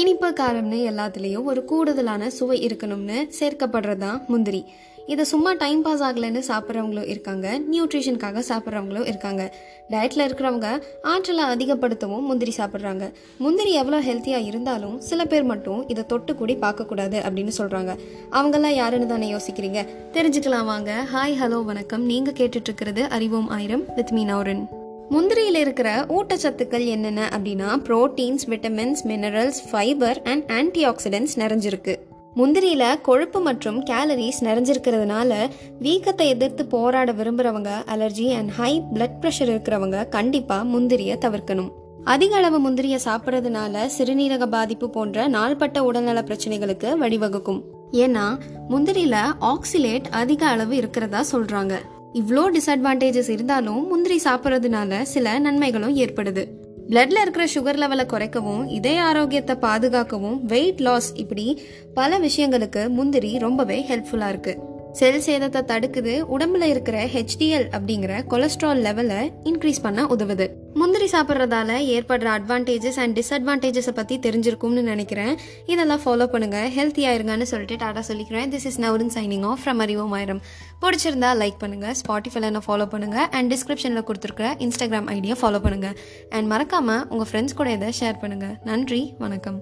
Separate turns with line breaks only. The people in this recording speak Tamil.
இனிப்பு காரம்னு எல்லாத்துலேயும் ஒரு கூடுதலான சுவை இருக்கணும்னு சேர்க்கப்படுறது தான் முந்திரி. இதை சும்மா டைம் பாஸ் ஆகலைன்னு சாப்பிட்றவங்களும் இருக்காங்க. நியூட்ரிஷனுக்காக சாப்பிட்றவங்களும் இருக்காங்க. டயட்டில் இருக்கிறவங்க ஆற்றலை அதிகப்படுத்தவும் முந்திரி சாப்பிட்றாங்க. முந்திரி எவ்வளோ ஹெல்த்தியாக இருந்தாலும் சில பேர் மட்டும் இதை தொட்டு கூடி பார்க்கக்கூடாது அப்படின்னு சொல்கிறாங்க அவங்கெல்லாம் யாருன்னு தானே யோசிக்கிறீங்க? தெரிஞ்சுக்கலாம் வாங்க. ஹாய் ஹலோ வணக்கம். நீங்கள் கேட்டுட்ருக்கிறது அறிவோம் ஆயிரம் வித் மீ நௌரன் முந்திரியில் இருக்கிற ஊட்டச்சத்துக்கள் என்னென்ன அப்படின்னா proteins vitamins minerals fibre and antioxidants நிறைஞ்சிருக்கு. முந்திரியில் கொழுப்பு மற்றும் கேலரிஸ் நிறைஞ்சிருக்கிறதுனால வீக்கத்தை எதிர்த்து போராட விரும்புறவங்க allergy and high blood pressure இருக்கிறவங்க கண்டிப்பாக முந்திரியை தவிர்க்கணும். அதிக அளவு முந்திரியை சாப்பிட்றதுனால சிறுநீரக பாதிப்பு போன்ற நாள்பட்ட உடல்நல பிரச்சனைகளுக்கு வழிவகுக்கும். ஏன்னா முந்திரியில ஆக்சிலேட் அதிக அளவு இருக்கிறதா சொல்றாங்க. இவ்வளோ டிஸ்அட்வான்டேஜஸ் இருந்தாலும் முந்திரி சாப்பிட்றதுனால சில நன்மைகளும் ஏற்படுது. பிளட்ல இருக்கிற சுகர் லெவலை குறைக்கவும் இதய ஆரோக்கியத்தை பாதுகாக்கவும் வெயிட் லாஸ் இப்படி பல விஷயங்களுக்கு முந்திரி ரொம்பவே ஹெல்ப்ஃபுல்லாக இருக்குது செல் சேதத்தை தடுக்குது உடம்புல இருக்கிற ஹெச்டிஎல் அப்படிங்கிற கொலஸ்ட்ரால் லெவலை இன்க்ரீஸ் பண்ண உதவுது. முந்திரி சாப்பிட்றதால ஏற்படுற அட்வான்டேஜஸ் அண்ட் டிஸ்அட்வான்டேஜஸை பற்றி தெரிஞ்சிருக்கும்னு நினைக்கிறேன். இதெல்லாம் ஃபாலோ பண்ணுங்க. ஹெல்த்தியாக இருங்கன்னு சொல்லிட்டு டாடா சொல்லிக்கிறேன். This is நவரின் signing off from அறிவோம் ஆயிரம் பிடிச்சிருந்தா லைக் பண்ணுங்க. ஸ்பாட்டிஃபைல என்ன ஃபாலோ பண்ணுங்க. அண்ட் டிஸ்கிரிப்ஷனில் கொடுத்துருக்குற இன்ஸ்டாகிராம் ஐடியா ஃபாலோ பண்ணுங்க. அண்ட் மறக்காம உங்கள் ஃப்ரெண்ட்ஸ் கூட இதை ஷேர் பண்ணுங்க. நன்றி வணக்கம்.